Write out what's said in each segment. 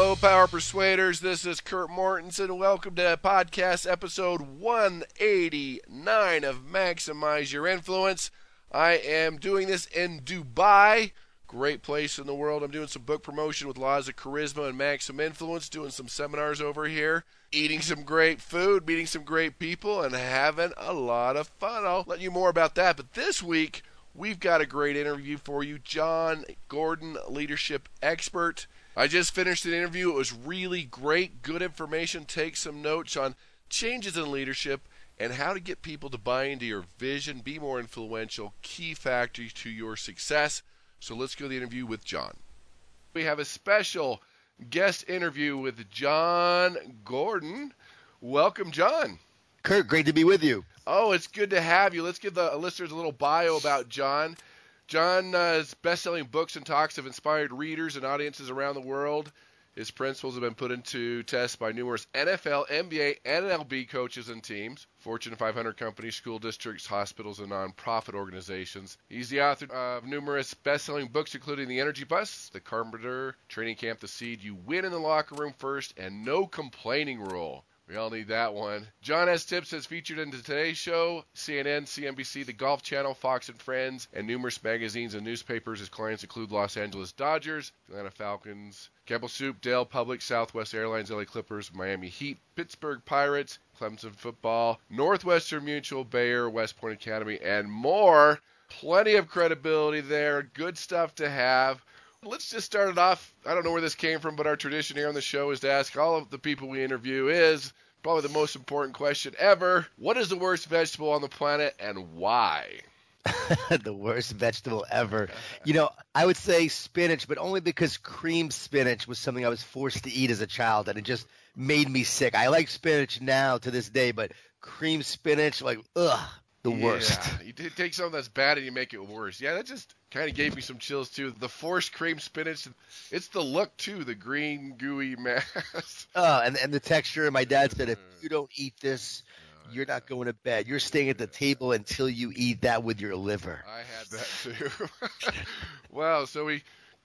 Hello, Power Persuaders. This is Kurt Mortensen. Welcome to podcast episode 189 of Maximize Your Influence. I am doing this in Dubai. Great place in the world. I'm doing some book promotion with Laws of Charisma and Maximum Influence, doing some seminars over here, eating some great food, meeting some great people, and having a lot of fun. I'll let you more about that. But this week, we've got a great interview for you. Jon Gordon, leadership expert. I just finished an interview. It was really great, good information. Take some notes on changes in leadership and how to get people to buy into your vision, be more influential, key factors to your success. So let's go to the interview with Jon. We have a special guest interview with Jon Gordon. Welcome, Jon. Kurt, great to be with you. Oh, it's good to have you. Let's give the listeners a little bio about Jon. Jon's best-selling books and talks have inspired readers and audiences around the world. His principles have been put into test by numerous NFL, NBA, and MLB coaches and teams, Fortune 500 companies, school districts, hospitals, and nonprofit organizations. He's the author of numerous best-selling books, including The Energy Bus, The Carpenter, Training Camp, The Seed, You Win in the Locker Room First, and No Complaining Rule. We all need that one. Jon has tips as featured in today's show, CNN, CNBC, the Golf Channel, Fox and Friends, and numerous magazines and newspapers. His clients include Los Angeles Dodgers, Atlanta Falcons, Campbell Soup, Dell Publix, Southwest Airlines, LA Clippers, Miami Heat, Pittsburgh Pirates, Clemson Football, Northwestern Mutual, Bayer, West Point Academy, and more. Plenty of credibility there. Good stuff to have. Let's just start it off. I don't know where this came from, but our tradition here on the show is to ask all of the people we interview is probably the most important question ever. What is the worst vegetable on the planet and why? the worst vegetable ever. You know, I would say spinach, but only because cream spinach was something I was forced to eat as a child and it just made me sick. I like spinach now to this day, but cream spinach, like, ugh, the worst. Yeah, you take something that's bad and you make it worse. Yeah, that just kind of gave me some chills too. The forced cream spinach, it's the look too, the green gooey mass. Oh, and and the texture. And my dad said, if you don't eat this, you're not going to bed. You're staying at the table until you eat that with your liver. I had that too. wow. So we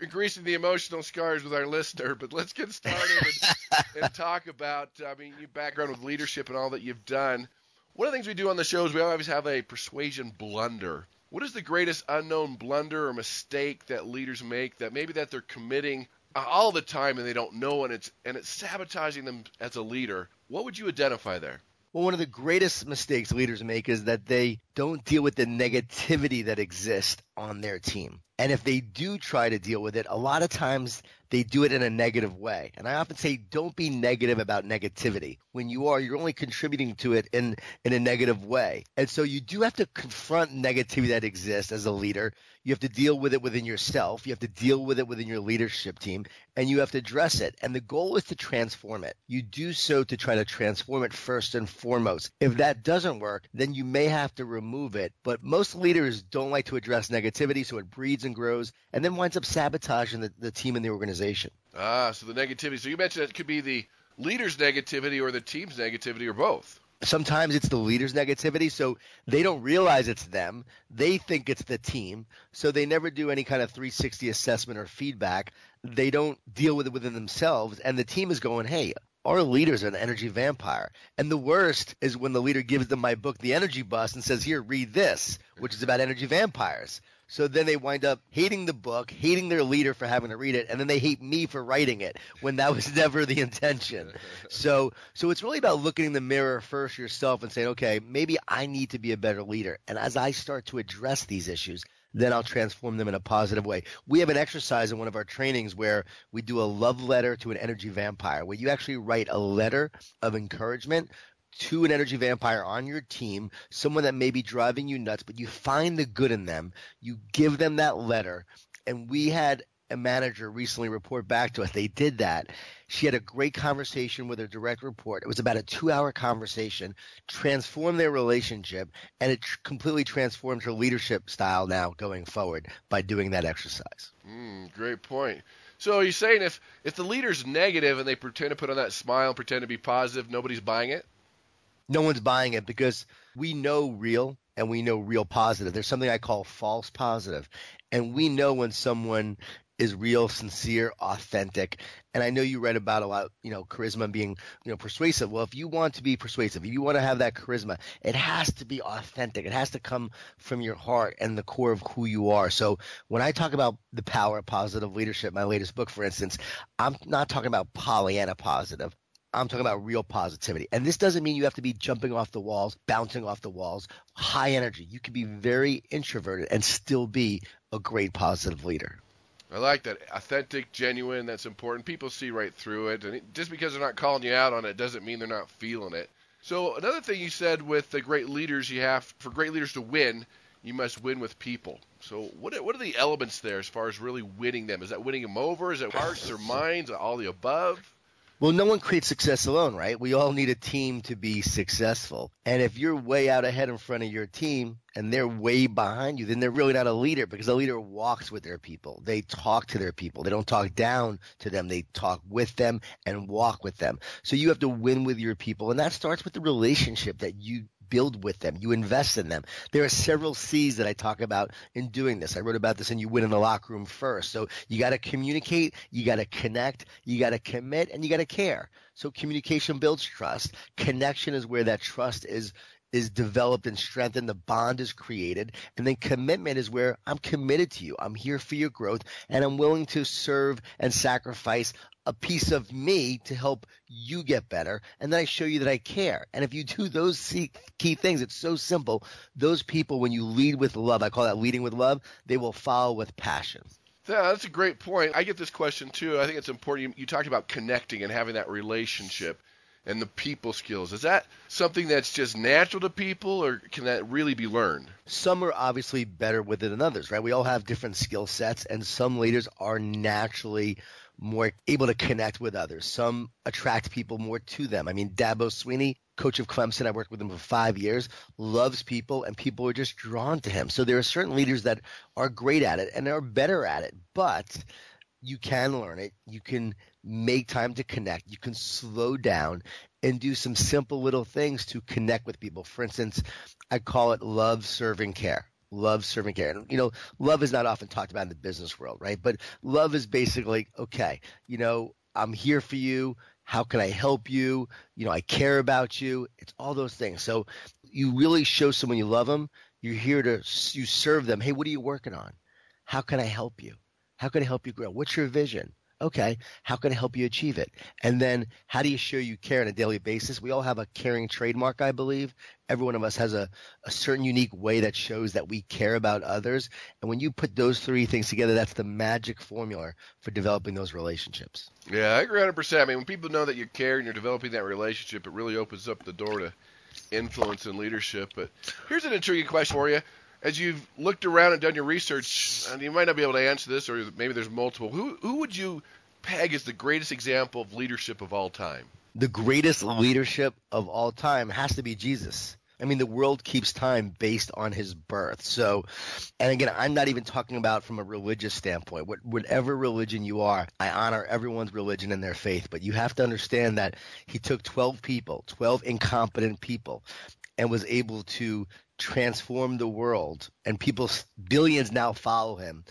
increasing the emotional scars with our listener, but let's get started and, and talk about. I mean, your background with leadership and all that you've done. One of the things we do on the show is we always have a persuasion blunder. What is the greatest unknown blunder or mistake that leaders make that maybe that they're committing uh, all the time and they don't know and it's and it's sabotaging them as a leader? What would you identify there? Well, one of the greatest mistakes leaders make is that they don't deal with the negativity that exists on their team. And if they do try to deal with it, a lot of times they do it in a negative way. And I often say, don't be negative about negativity. When you are, you're only contributing to it in, in a negative way. And so you do have to confront negativity that exists as a leader. You have to deal with it within yourself. You have to deal with it within your leadership team and you have to address it. And the goal is to transform it. You do so to try to transform it first and foremost. If that doesn't work, then you may have to remove it. But most leaders don't like to address negativity, so it breeds and grows and then winds up sabotaging the, the team and the organization. Ah, so the negativity. So you mentioned it could be the leader's negativity or the team's negativity or both. Sometimes it's the leader's negativity, so they don't realize it's them. They think it's the team, so they never do any kind of 360 assessment or feedback. They don't deal with it within themselves, and the team is going, hey, our leader's are an energy vampire. And the worst is when the leader gives them my book, The Energy Bus, and says, here, read this, which is about energy vampires. So then they wind up hating the book, hating their leader for having to read it, and then they hate me for writing it when that was never the intention. So so it's really about looking in the mirror first yourself and saying, okay, maybe I need to be a better leader. And as I start to address these issues, then I'll transform them in a positive way. We have an exercise in one of our trainings where we do a love letter to an energy vampire, where you actually write a letter of encouragement to an energy vampire on your team, someone that may be driving you nuts, but you find the good in them, you give them that letter. And we had a manager recently report back to us they did that. She had a great conversation with her direct report. It was about a two hour conversation, transformed their relationship, and it tr- completely transformed her leadership style now going forward by doing that exercise. Mm, great point. So you're saying if if the leader's negative and they pretend to put on that smile and pretend to be positive, nobody's buying it? No one's buying it because we know real and we know real positive. There's something I call false positive. And we know when someone is real, sincere, authentic. And I know you read about a lot, you know, charisma being, you know, persuasive. Well, if you want to be persuasive, if you want to have that charisma, it has to be authentic. It has to come from your heart and the core of who you are. So when I talk about the power of positive leadership, my latest book, for instance, I'm not talking about Pollyanna positive. I'm talking about real positivity. And this doesn't mean you have to be jumping off the walls, bouncing off the walls, high energy. You can be very introverted and still be a great positive leader. I like that. Authentic, genuine, that's important. People see right through it. And just because they're not calling you out on it doesn't mean they're not feeling it. So, another thing you said with the great leaders, you have, for great leaders to win, you must win with people. So, what what are the elements there as far as really winning them? Is that winning them over? Is it hearts or minds? All the above? Well, no one creates success alone, right? We all need a team to be successful. And if you're way out ahead in front of your team and they're way behind you, then they're really not a leader because a leader walks with their people. They talk to their people. They don't talk down to them. They talk with them and walk with them. So you have to win with your people. And that starts with the relationship that you build with them. You invest in them. There are several C's that I talk about in doing this. I wrote about this and You Win in the Locker Room first. So you got to communicate, you got to connect, you got to commit, and you got to care. So communication builds trust. Connection is where that trust is is developed and strengthened, the bond is created, and then commitment is where I'm committed to you. I'm here for your growth, and I'm willing to serve and sacrifice a piece of me to help you get better. And then I show you that I care. And if you do those key things, it's so simple. Those people, when you lead with love, I call that leading with love, they will follow with passion. Yeah, that's a great point. I get this question too. I think it's important. You, you talked about connecting and having that relationship and the people skills. Is that something that's just natural to people, or can that really be learned? Some are obviously better with it than others, right? We all have different skill sets, and some leaders are naturally more able to connect with others. Some attract people more to them. I mean, Dabo Swinney, coach of Clemson, I worked with him for five years, loves people, and people are just drawn to him. So there are certain leaders that are great at it and are better at it, but you can learn it. You can make time to connect. You can slow down and do some simple little things to connect with people. For instance, I call it love, serving, care. Love, serving, care. And, you know, love is not often talked about in the business world, right? But love is basically, okay, you know, I'm here for you. How can I help you? You know, I care about you. It's all those things. So you really show someone you love them. You're here to, you serve them. Hey, what are you working on? How can I help you? How can I help you grow? What's your vision? Okay, how can I help you achieve it? And then how do you show you care on a daily basis? We all have a caring trademark, I believe. Every one of us has a, a certain unique way that shows that we care about others. And when you put those three things together, that's the magic formula for developing those relationships. Yeah, I agree 100%. I mean, when people know that you care and you're developing that relationship, it really opens up the door to influence and leadership. But here's an intriguing question for you as you've looked around and done your research, and you might not be able to answer this, or maybe there's multiple. Who who would you peg as the greatest example of leadership of all time? The greatest leadership of all time has to be Jesus. I mean, the world keeps time based on his birth. So, and again, I'm not even talking about from a religious standpoint. What, whatever religion you are, I honor everyone's religion and their faith. But you have to understand that he took 12 people, 12 incompetent people, and was able to transform the world, and people billions now follow him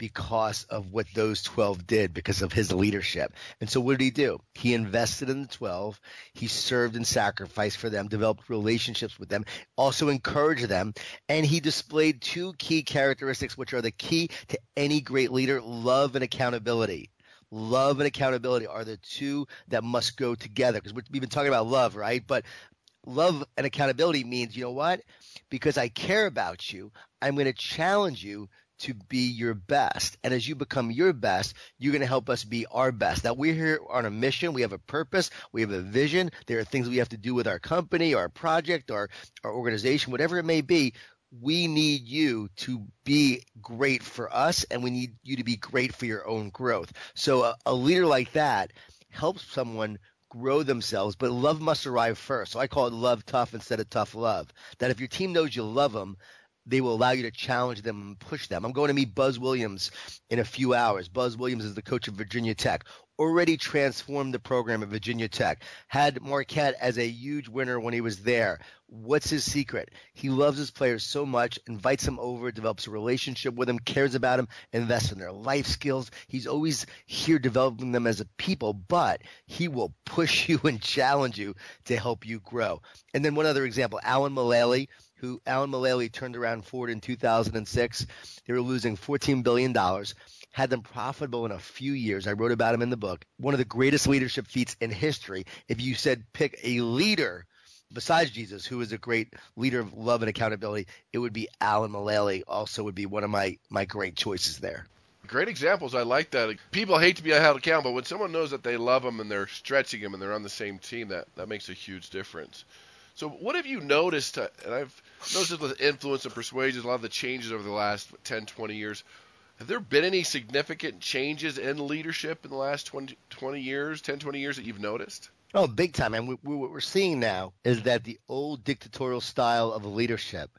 because of what those 12 did because of his leadership. And so what did he do? He invested in the 12. He served and sacrificed for them, developed relationships with them, also encouraged them, and he displayed two key characteristics which are the key to any great leader, love and accountability. Love and accountability are the two that must go together because we've been talking about love, right? But love and accountability means, you know what? Because I care about you, I'm going to challenge you to be your best. And as you become your best, you're going to help us be our best. Now, we're here on a mission. We have a purpose. We have a vision. There are things we have to do with our company, our project, our, our organization, whatever it may be. we need you to be great for us and we need you to be great for your own growth. So a, a leader like that helps someone grow themselves, but love must arrive first. So I call it love tough instead of tough love. That if your team knows you love them, they will allow you to challenge them and push them. I'm going to meet Buzz Williams in a few hours. Buzz Williams is the coach of Virginia Tech. Already transformed the program at Virginia Tech. Had Marquette as a huge winner when he was there. What's his secret? He loves his players so much, invites them over, develops a relationship with them, cares about them, invests in their life skills. He's always here developing them as a people, but he will push you and challenge you to help you grow. And then one other example, Alan Mulally who Alan Mulally turned around Ford in 2006. They were losing $14 billion, had them profitable in a few years. I wrote about him in the book. One of the greatest leadership feats in history. If you said pick a leader besides Jesus, who is a great leader of love and accountability, it would be Alan Mulally. Also, would be one of my my great choices there. Great examples. I like that. People hate to be held accountable, but when someone knows that they love them and they're stretching them and they're on the same team, that that makes a huge difference. So, what have you noticed? Uh, and I've noticed with influence and persuasion, a lot of the changes over the last 10, 20 years. Have there been any significant changes in leadership in the last 20, 20 years, 10, 20 years that you've noticed? Oh, big time. And we, we, what we're seeing now is mm-hmm. that the old dictatorial style of leadership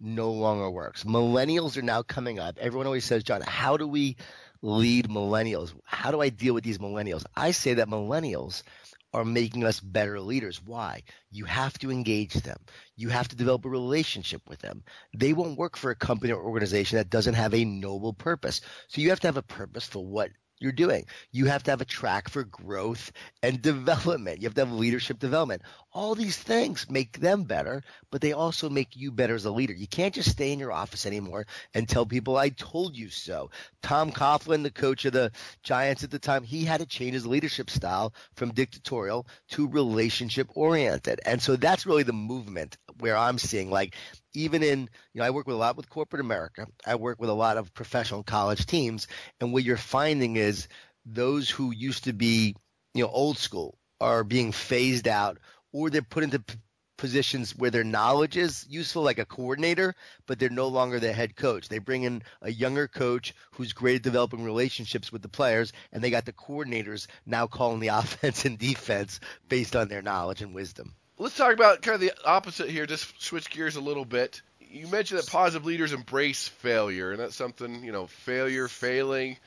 no longer works. Millennials are now coming up. Everyone always says, Jon, how do we lead millennials? How do I deal with these millennials? I say that millennials are making us better leaders. Why? You have to engage them. You have to develop a relationship with them. They won't work for a company or organization that doesn't have a noble purpose. So you have to have a purpose for what you're doing. You have to have a track for growth and development. You have to have leadership development. All these things make them better, but they also make you better as a leader. You can't just stay in your office anymore and tell people, I told you so. Tom Coughlin, the coach of the Giants at the time, he had to change his leadership style from dictatorial to relationship oriented. And so that's really the movement where I'm seeing like even in you know I work with a lot with corporate America. I work with a lot of professional college teams, and what you're finding is those who used to be you know old school are being phased out, or they're put into p- positions where their knowledge is useful, like a coordinator, but they're no longer the head coach. They bring in a younger coach who's great at developing relationships with the players, and they got the coordinators now calling the offense and defense based on their knowledge and wisdom let's talk about kind of the opposite here. Just switch gears a little bit. You mentioned that positive leaders embrace failure, and that's something you know, failure, failing,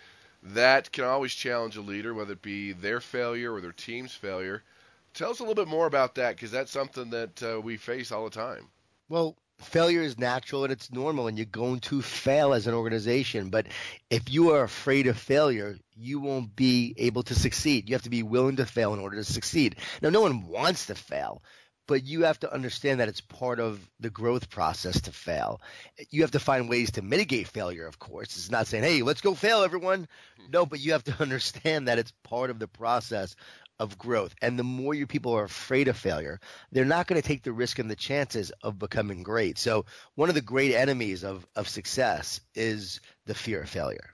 that can always challenge a leader, whether it be their failure or their team's failure. Tell us a little bit more about that, because that's something that uh, we face all the time. Well, failure is natural and it's normal and you're going to fail as an organization but if you are afraid of failure you won't be able to succeed you have to be willing to fail in order to succeed now no one wants to fail but you have to understand that it's part of the growth process to fail. You have to find ways to mitigate failure, of course. It's not saying, hey, let's go fail, everyone. Hmm. No, but you have to understand that it's part of the process of growth. And the more your people are afraid of failure, they're not going to take the risk and the chances of becoming great. So, one of the great enemies of, of success is the fear of failure.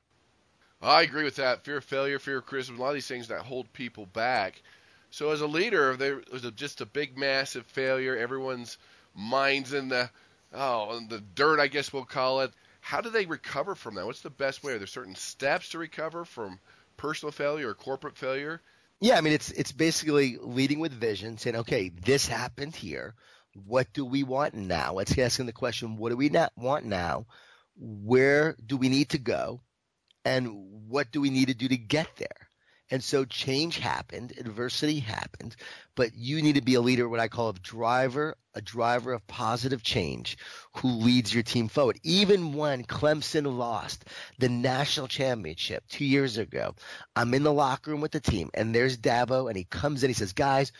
I agree with that. Fear of failure, fear of criticism, a lot of these things that hold people back. So as a leader, there was a, just a big, massive failure. Everyone's minds in the oh, in the dirt, I guess we'll call it. How do they recover from that? What's the best way? Are there certain steps to recover from personal failure or corporate failure? Yeah, I mean it's it's basically leading with vision, saying, okay, this happened here. What do we want now? Let's asking the question, what do we not want now? Where do we need to go? And what do we need to do to get there? And so change happened, adversity happened, but you need to be a leader, what I call a driver, a driver of positive change who leads your team forward. Even when Clemson lost the national championship two years ago, I'm in the locker room with the team and there's Dabo and he comes in, he says, guys,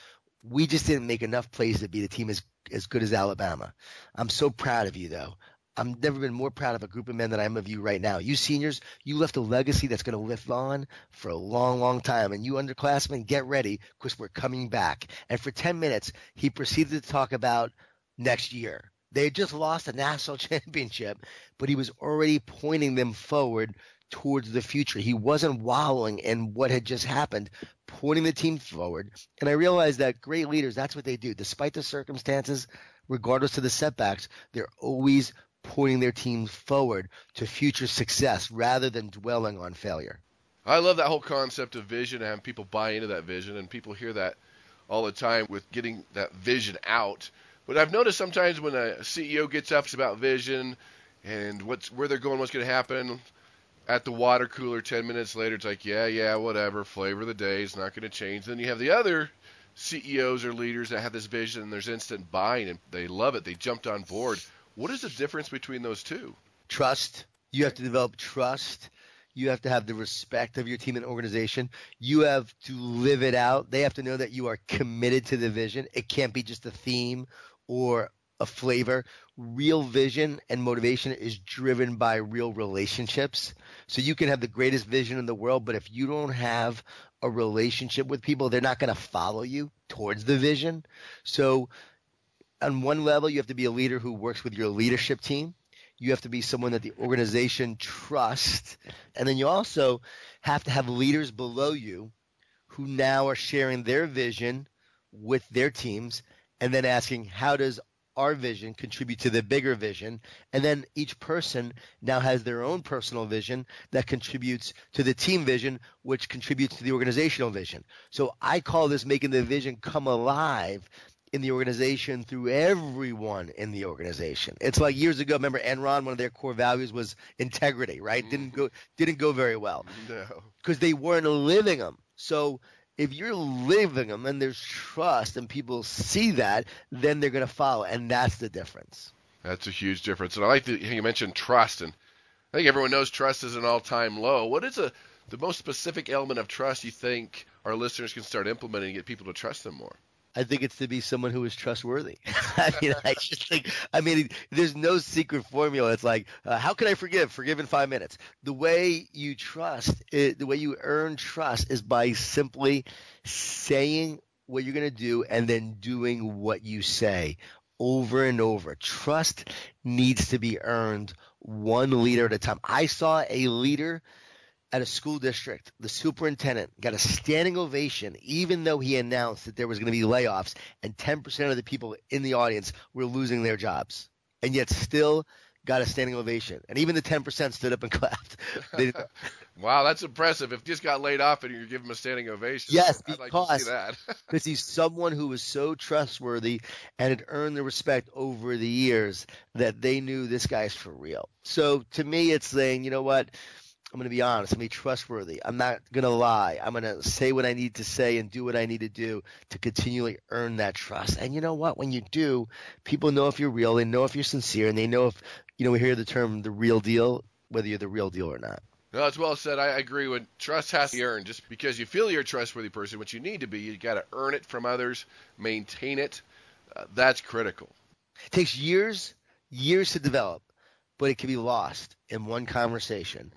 we just didn't make enough plays to be the team as, as good as Alabama. I'm so proud of you though. I've never been more proud of a group of men than I am of you right now. You seniors, you left a legacy that's going to live on for a long, long time. And you underclassmen, get ready because we're coming back. And for 10 minutes, he proceeded to talk about next year. They had just lost a national championship, but he was already pointing them forward towards the future. He wasn't wallowing in what had just happened, pointing the team forward. And I realized that great leaders, that's what they do. Despite the circumstances, regardless of the setbacks, they're always pointing their team forward to future success rather than dwelling on failure. I love that whole concept of vision and people buy into that vision, and people hear that all the time with getting that vision out. But I've noticed sometimes when a CEO gets up it's about vision and what's where they're going, what's going to happen at the water cooler 10 minutes later, it's like, yeah, yeah, whatever, flavor of the day is not going to change. Then you have the other CEOs or leaders that have this vision and there's instant buying and they love it. They jumped on board. What is the difference between those two? Trust. You have to develop trust. You have to have the respect of your team and organization. You have to live it out. They have to know that you are committed to the vision. It can't be just a theme or a flavor. Real vision and motivation is driven by real relationships. So you can have the greatest vision in the world, but if you don't have a relationship with people, they're not going to follow you towards the vision. So on one level, you have to be a leader who works with your leadership team. You have to be someone that the organization trusts. And then you also have to have leaders below you who now are sharing their vision with their teams and then asking, how does our vision contribute to the bigger vision. And then each person now has their own personal vision that contributes to the team vision, which contributes to the organizational vision. So I call this making the vision come alive in the organization through everyone in the organization. It's like years ago, remember Enron, one of their core values was integrity, right? Mm-hmm. Didn't go didn't go very well. No. Because they weren't living them. So if you're living them and there's trust and people see that, then they're going to follow, and that's the difference. That's a huge difference. And I like that you mentioned trust, and I think everyone knows trust is an all-time low. What is a the most specific element of trust you think our listeners can start implementing to get people to trust them more? I think it's to be someone who is trustworthy. I mean, I just think, I mean, there's no secret formula. It's like, uh, how can I forgive? Forgive in five minutes. The way you trust, it, the way you earn trust is by simply saying what you're going to do and then doing what you say over and over. Trust needs to be earned one leader at a time. I saw a leader at a school district, the superintendent got a standing ovation, even though he announced that there was going to be layoffs and 10% of the people in the audience were losing their jobs, and yet still got a standing ovation. And even the 10% stood up and clapped. wow, that's impressive. If just got laid off and you give him a standing ovation, yes, because because he's someone who was so trustworthy and had earned the respect over the years that they knew this guy's for real. So to me, it's saying, you know what? I'm going to be honest. I'm going to be trustworthy. I'm not going to lie. I'm going to say what I need to say and do what I need to do to continually earn that trust. And you know what? When you do, people know if you're real. They know if you're sincere, and they know if you know we hear the term the real deal, whether you're the real deal or not. No, that's well said. I agree. When trust has to be earned, just because you feel you're a trustworthy person, what you need to be, you got to earn it from others, maintain it. Uh, that's critical. It takes years, years to develop, but it can be lost in one conversation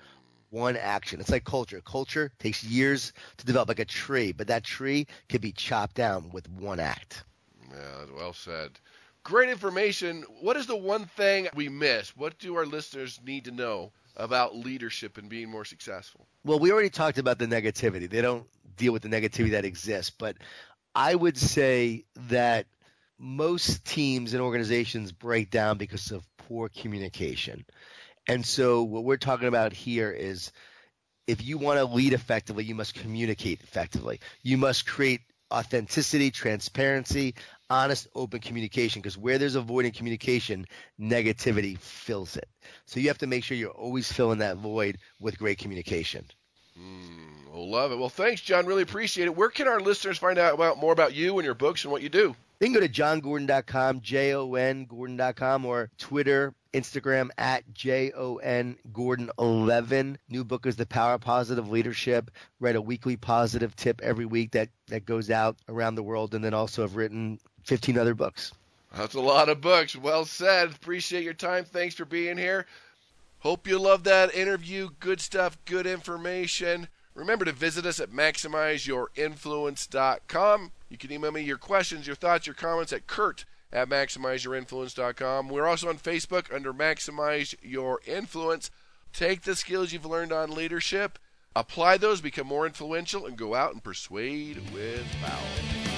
one action. It's like culture. Culture takes years to develop, like a tree, but that tree can be chopped down with one act. Yeah, well said. Great information. What is the one thing we miss? What do our listeners need to know about leadership and being more successful? Well, we already talked about the negativity. They don't deal with the negativity that exists, but I would say that most teams and organizations break down because of poor communication. And so what we're talking about here is if you want to lead effectively, you must communicate effectively. You must create authenticity, transparency, honest, open communication because where there's avoiding communication, negativity fills it. So you have to make sure you're always filling that void with great communication. Mm, well, love it. Well, thanks, Jon. Really appreciate it. Where can our listeners find out about more about you and your books and what you do? They can go to jongordon.com, J O N Gordon.com, or Twitter, Instagram at J O N Gordon 11. New book is The Power of Positive Leadership. Write a weekly positive tip every week that, that goes out around the world, and then also have written 15 other books. That's a lot of books. Well said. Appreciate your time. Thanks for being here. Hope you love that interview. Good stuff, good information. Remember to visit us at maximizeyourinfluence.com. You can email me your questions, your thoughts, your comments at kurt at maximizeyourinfluence.com. We're also on Facebook under Maximize Your Influence. Take the skills you've learned on leadership, apply those, become more influential, and go out and persuade with power.